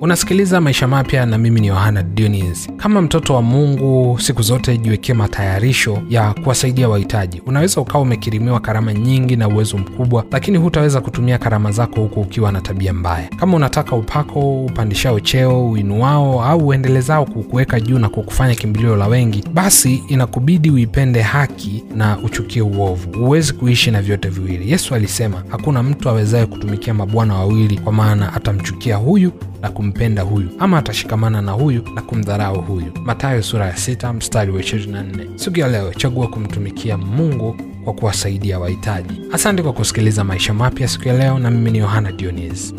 Unasikiliza Maisha Mapya na mimi ni Yohana Dionis. Kama mtoto wa Mungu, siku zote jiwekee matayarisho ya kuwasaidia wahitaji. Unaweza ukawa umekirimiwa karama nyingi na uwezo mkubwa, lakini hutaweza kutumia karama zako huku ukiwa na tabia mbaya. Kama unataka upako upandishao cheo, uinuao au uendelezao kukuweka juu na kukufanya kimbilio la wengi, basi inakubidi uipende haki na uchukie uovu. Huwezi kuishi na vyote viwili. Yesu alisema hakuna mtu awezaye kutumikia mabwana wawili, kwa maana atamchukia huyu na kumpenda huyu, ama atashikamana na huyu na kumdharau huyu. Mathayo sura ya sita mstari wa 24. Siku ya leo chagua kumtumikia Mungu kwa kuwasaidia wahitaji. Asante kwa kusikiliza Maisha Mapya siku ya leo, na mimi ni Yohana Dionis.